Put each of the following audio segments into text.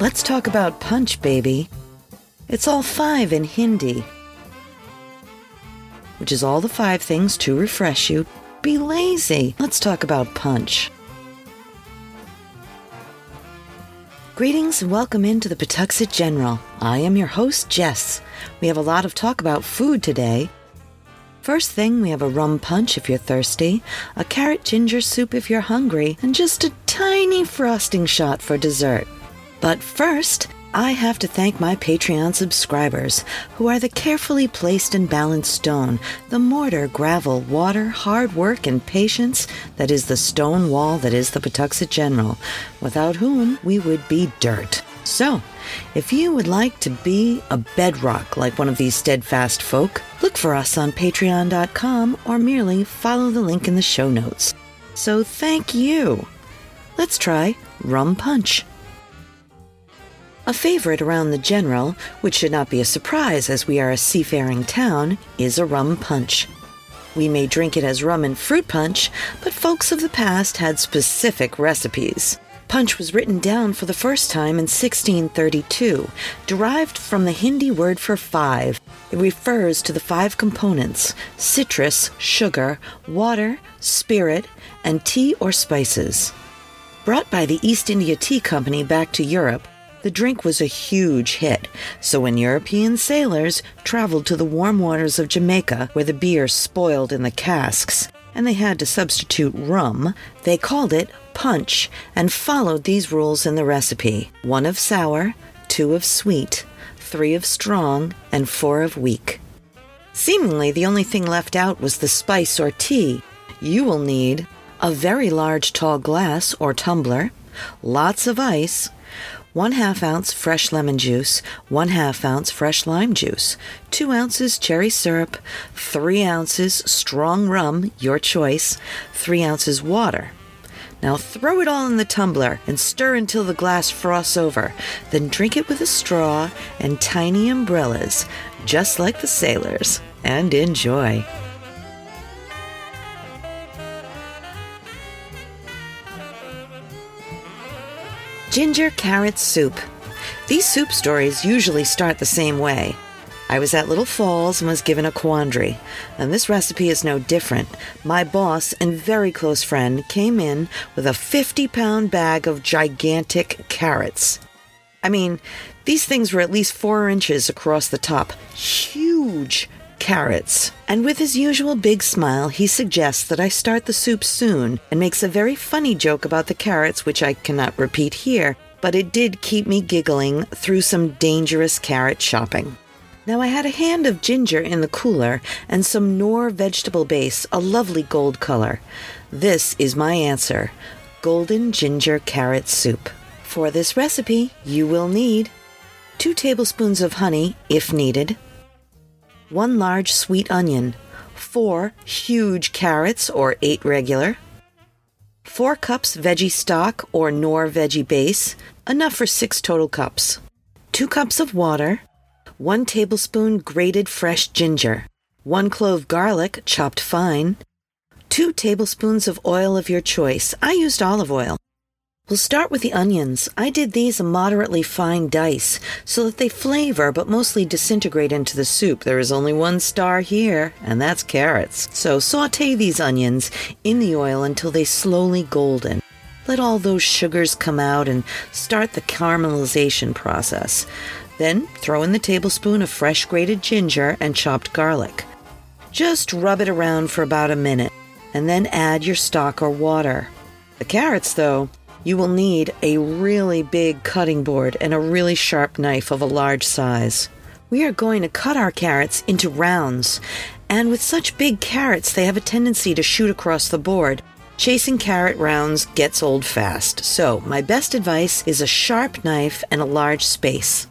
Let's talk about punch, baby. It's all five in Hindi, which is all the five things to refresh you. Be lazy. Let's talk about punch. Greetings and welcome into the Pawtuxet General. I am your host, Jess. We have a lot of talk about food today. First thing, we have a rum punch if you're thirsty, a carrot ginger soup if you're hungry, and just a tiny frosting shot for dessert. But first, I have to thank my Patreon subscribers, who are the carefully placed and balanced stone, the mortar, gravel, water, hard work, and patience that is the stone wall that is the Pawtuxet General, without whom we would be dirt. So, if you would like to be a bedrock like one of these steadfast folk, look for us on patreon.com or merely follow the link in the show notes. So, thank you. Let's try Rum Punch. A favorite around the general, which should not be a surprise as we are a seafaring town, is a rum punch. We may drink it as rum and fruit punch, but folks of the past had specific recipes. Punch was written down for the first time in 1632, derived from the Hindi word for five. It refers to the five components citrus, sugar, water, spirit, and tea or spices. Brought by the East India Tea Company back to Europe, the drink was a huge hit, so when European sailors traveled to the warm waters of Jamaica, where the beer spoiled in the casks, and they had to substitute rum, they called it punch and followed these rules in the recipe one of sour, two of sweet, three of strong, and four of weak. Seemingly, the only thing left out was the spice or tea. You will need a very large tall glass or tumbler, lots of ice, one half ounce fresh lemon juice, one half ounce fresh lime juice, two ounces cherry syrup, three ounces strong rum, your choice, three ounces water. Now throw it all in the tumbler and stir until the glass froths over. Then drink it with a straw and tiny umbrellas, just like the sailors, and enjoy. Ginger carrot soup. These soup stories usually start the same way. I was at Little Falls and was given a quandary, and this recipe is no different. My boss and very close friend came in with a 50 pound bag of gigantic carrots. I mean, these things were at least four inches across the top. Huge carrots. And with his usual big smile, he suggests that I start the soup soon and makes a very funny joke about the carrots, which I cannot repeat here, but it did keep me giggling through some dangerous carrot shopping. Now, I had a hand of ginger in the cooler and some Knorr vegetable base, a lovely gold color. This is my answer golden ginger carrot soup. For this recipe, you will need 2 tablespoons of honey, if needed, 1 large sweet onion, 4 huge carrots or 8 regular, 4 cups veggie stock or Knorr veggie base, enough for 6 total cups, 2 cups of water, 1 tablespoon grated fresh ginger, 1 clove garlic chopped fine, 2 tablespoons of oil of your choice. I used olive oil. We'll start with the onions. I did these a moderately fine dice so that they flavor but mostly disintegrate into the soup. There is only one star here, and that's carrots. So saute these onions in the oil until they slowly golden. Let all those sugars come out and start the caramelization process. Then throw in the tablespoon of fresh grated ginger and chopped garlic. Just rub it around for about a minute, and then add your stock or water. The carrots, though, you will need a really big cutting board and a really sharp knife of a large size. We are going to cut our carrots into rounds, and with such big carrots, they have a tendency to shoot across the board. Chasing carrot rounds gets old fast, so my best advice is a sharp knife and a large space.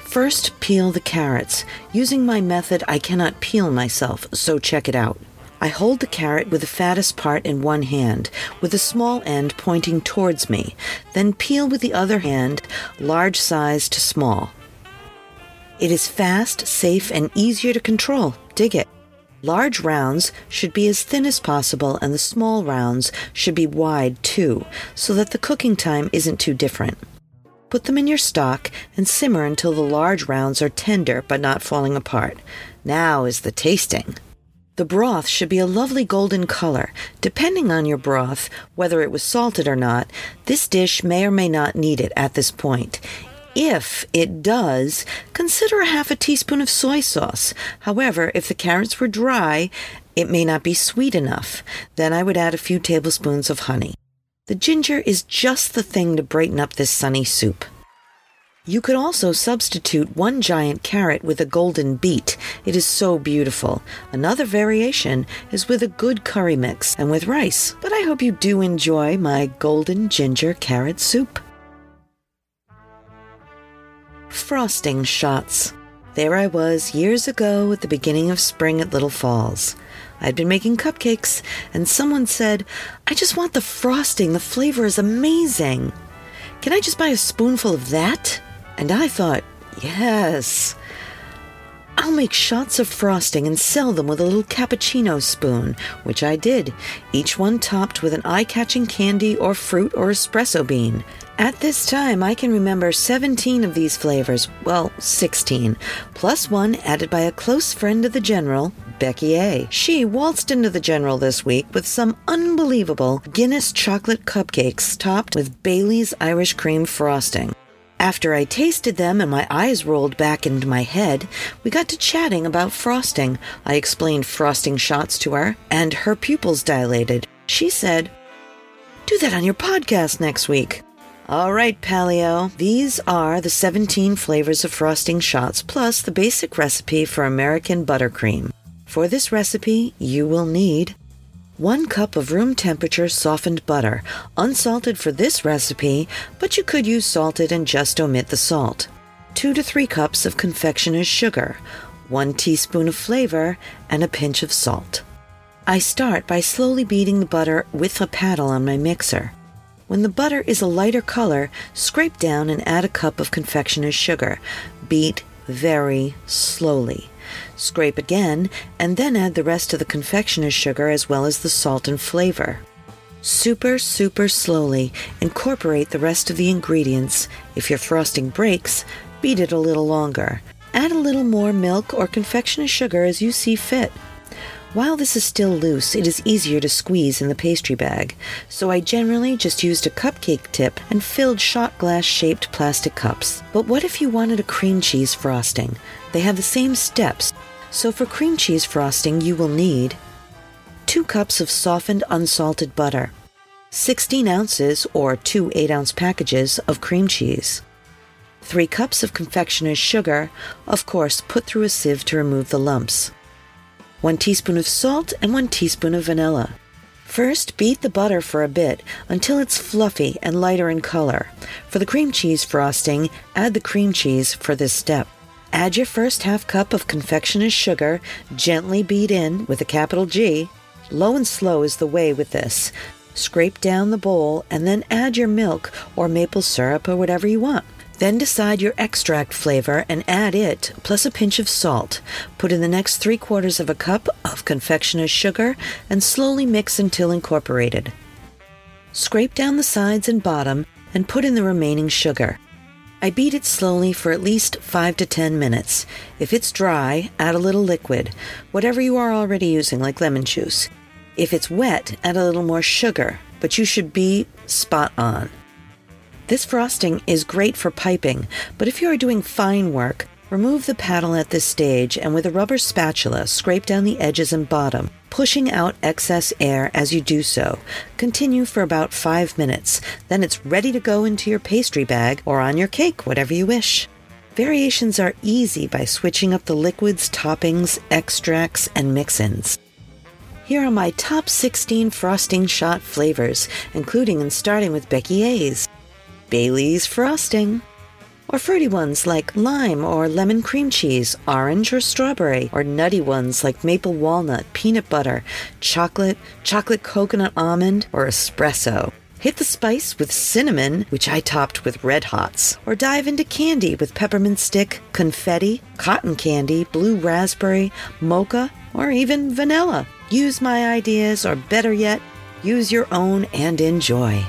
First, peel the carrots. Using my method, I cannot peel myself, so check it out. I hold the carrot with the fattest part in one hand, with the small end pointing towards me, then peel with the other hand, large size to small. It is fast, safe, and easier to control. Dig it. Large rounds should be as thin as possible, and the small rounds should be wide too, so that the cooking time isn't too different. Put them in your stock and simmer until the large rounds are tender but not falling apart. Now is the tasting. The broth should be a lovely golden color. Depending on your broth, whether it was salted or not, this dish may or may not need it at this point. If it does, consider a half a teaspoon of soy sauce. However, if the carrots were dry, it may not be sweet enough. Then I would add a few tablespoons of honey. The ginger is just the thing to brighten up this sunny soup. You could also substitute one giant carrot with a golden beet. It is so beautiful. Another variation is with a good curry mix and with rice. But I hope you do enjoy my golden ginger carrot soup. Frosting shots. There I was years ago at the beginning of spring at Little Falls. I'd been making cupcakes, and someone said, I just want the frosting. The flavor is amazing. Can I just buy a spoonful of that? And I thought, yes. I'll make shots of frosting and sell them with a little cappuccino spoon, which I did, each one topped with an eye catching candy or fruit or espresso bean. At this time, I can remember 17 of these flavors, well, 16, plus one added by a close friend of the General, Becky A. She waltzed into the General this week with some unbelievable Guinness chocolate cupcakes topped with Bailey's Irish cream frosting. After I tasted them and my eyes rolled back into my head, we got to chatting about frosting. I explained frosting shots to her, and her pupils dilated. She said, Do that on your podcast next week. All right, Paleo. These are the 17 flavors of frosting shots plus the basic recipe for American buttercream. For this recipe, you will need 1 cup of room temperature softened butter, unsalted for this recipe, but you could use salted and just omit the salt. 2 to 3 cups of confectioner's sugar, 1 teaspoon of flavor, and a pinch of salt. I start by slowly beating the butter with a paddle on my mixer. When the butter is a lighter color, scrape down and add a cup of confectioner's sugar. Beat very slowly. Scrape again, and then add the rest of the confectioner's sugar as well as the salt and flavor. Super, super slowly incorporate the rest of the ingredients. If your frosting breaks, beat it a little longer. Add a little more milk or confectioner's sugar as you see fit. While this is still loose, it is easier to squeeze in the pastry bag, so I generally just used a cupcake tip and filled shot glass shaped plastic cups. But what if you wanted a cream cheese frosting? They have the same steps, so for cream cheese frosting you will need 2 cups of softened unsalted butter, 16 ounces or 2 8 ounce packages of cream cheese, 3 cups of confectioner's sugar, of course put through a sieve to remove the lumps 1 teaspoon of salt, and 1 teaspoon of vanilla. First, beat the butter for a bit until it's fluffy and lighter in color. For the cream cheese frosting, add the cream cheese for this step. Add your first half cup of confectioner's sugar, gently beat in with a capital G. Low and slow is the way with this. Scrape down the bowl and then add your milk or maple syrup or whatever you want. Then decide your extract flavor and add it, plus a pinch of salt. Put in the next three quarters of a cup of confectioner's sugar and slowly mix until incorporated. Scrape down the sides and bottom and put in the remaining sugar. I beat it slowly for at least 5 to 10 minutes. If it's dry, add a little liquid, whatever you are already using, like lemon juice. If it's wet, add a little more sugar, but you should be spot on. This frosting is great for piping, but if you are doing fine work, remove the paddle at this stage and with a rubber spatula scrape down the edges and bottom, pushing out excess air as you do so. Continue for about five minutes, then it's ready to go into your pastry bag or on your cake, whatever you wish. Variations are easy by switching up the liquids, toppings, extracts, and mix ins. Here are my top 16 frosting shot flavors, including and starting with Becky A's. Bailey's frosting. Or fruity ones like lime or lemon cream cheese, orange or strawberry, or nutty ones like maple walnut, peanut butter, chocolate, chocolate coconut almond, or espresso. Hit the spice with cinnamon, which I topped with red hots, or dive into candy with peppermint stick, confetti, cotton candy, blue raspberry, mocha, or even vanilla. Use my ideas, or better yet, use your own and enjoy.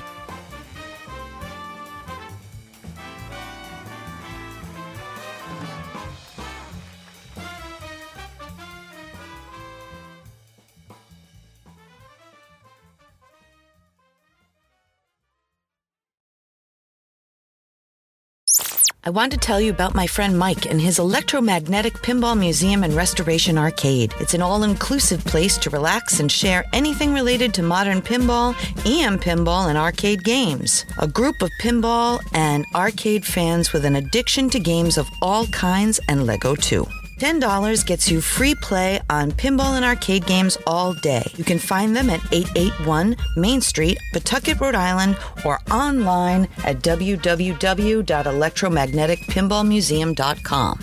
I want to tell you about my friend Mike and his electromagnetic pinball museum and restoration arcade. It's an all inclusive place to relax and share anything related to modern pinball, EM pinball, and arcade games. A group of pinball and arcade fans with an addiction to games of all kinds and Lego too. $10 gets you free play on pinball and arcade games all day. You can find them at 881 Main Street, Pawtucket, Rhode Island, or online at www.electromagneticpinballmuseum.com.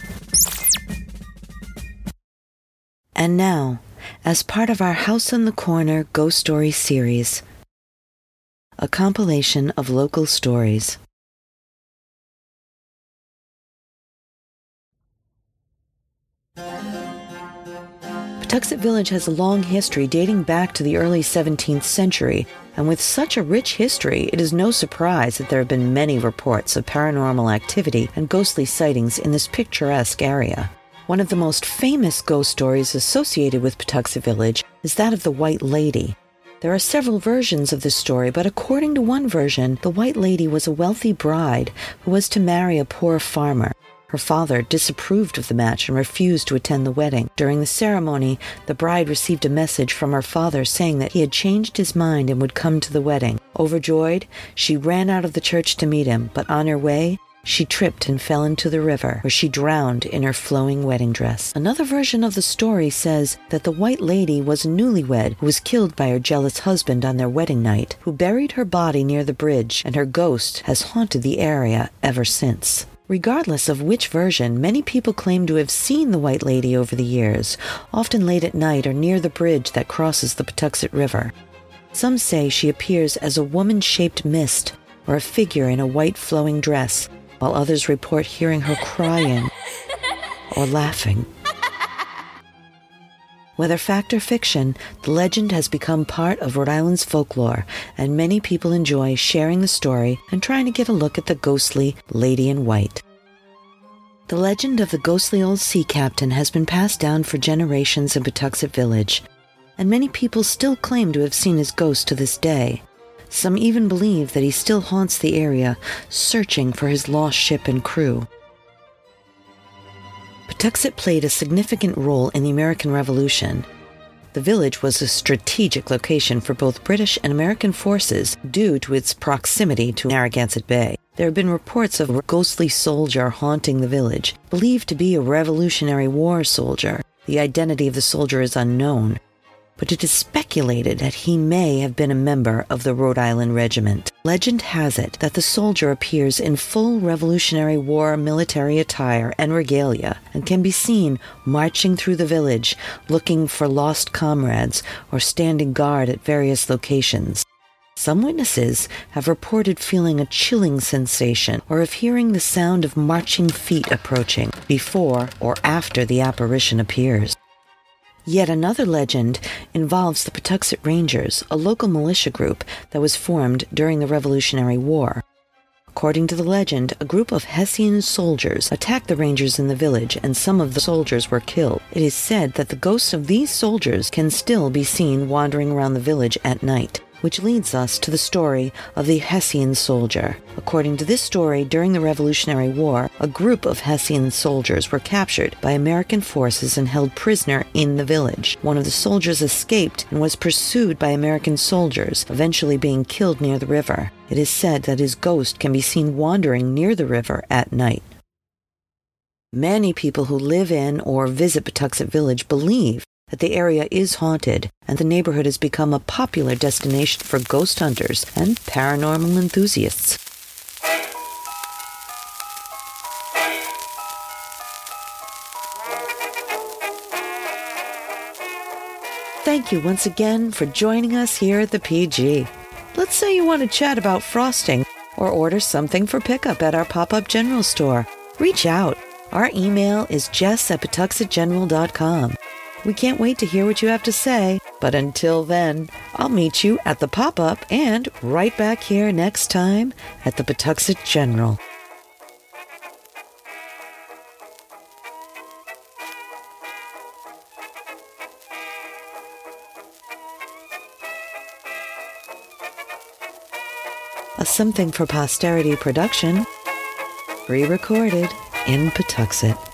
And now, as part of our House on the Corner Ghost Story series, a compilation of local stories. Pawtuxet Village has a long history dating back to the early 17th century, and with such a rich history, it is no surprise that there have been many reports of paranormal activity and ghostly sightings in this picturesque area. One of the most famous ghost stories associated with Pawtuxet Village is that of the White Lady. There are several versions of this story, but according to one version, the White Lady was a wealthy bride who was to marry a poor farmer. Her father disapproved of the match and refused to attend the wedding. During the ceremony, the bride received a message from her father saying that he had changed his mind and would come to the wedding. Overjoyed, she ran out of the church to meet him, but on her way, she tripped and fell into the river, where she drowned in her flowing wedding dress. Another version of the story says that the white lady was a newlywed who was killed by her jealous husband on their wedding night, who buried her body near the bridge, and her ghost has haunted the area ever since. Regardless of which version, many people claim to have seen the White Lady over the years, often late at night or near the bridge that crosses the Pawtuxet River. Some say she appears as a woman shaped mist or a figure in a white flowing dress, while others report hearing her crying or laughing. Whether fact or fiction, the legend has become part of Rhode Island's folklore, and many people enjoy sharing the story and trying to get a look at the ghostly Lady in White. The legend of the ghostly old sea captain has been passed down for generations in Pawtuxet Village, and many people still claim to have seen his ghost to this day. Some even believe that he still haunts the area, searching for his lost ship and crew. Pawtuxet played a significant role in the American Revolution. The village was a strategic location for both British and American forces due to its proximity to Narragansett Bay. There have been reports of a ghostly soldier haunting the village, believed to be a Revolutionary War soldier. The identity of the soldier is unknown, but it is speculated that he may have been a member of the Rhode Island Regiment. Legend has it that the soldier appears in full Revolutionary War military attire and regalia and can be seen marching through the village looking for lost comrades or standing guard at various locations. Some witnesses have reported feeling a chilling sensation or of hearing the sound of marching feet approaching before or after the apparition appears. Yet another legend involves the Pawtuxet Rangers, a local militia group that was formed during the Revolutionary War. According to the legend, a group of Hessian soldiers attacked the Rangers in the village, and some of the soldiers were killed. It is said that the ghosts of these soldiers can still be seen wandering around the village at night which leads us to the story of the Hessian soldier. According to this story, during the Revolutionary War, a group of Hessian soldiers were captured by American forces and held prisoner in the village. One of the soldiers escaped and was pursued by American soldiers, eventually being killed near the river. It is said that his ghost can be seen wandering near the river at night. Many people who live in or visit Pawtuxet Village believe that the area is haunted and the neighborhood has become a popular destination for ghost hunters and paranormal enthusiasts. Thank you once again for joining us here at the PG. Let's say you want to chat about frosting or order something for pickup at our pop up general store. Reach out. Our email is jess at pawtuxetgeneral.com. We can't wait to hear what you have to say. But until then, I'll meet you at the pop up and right back here next time at the Pawtuxet General. A Something for Posterity production Pre recorded in Pawtuxet.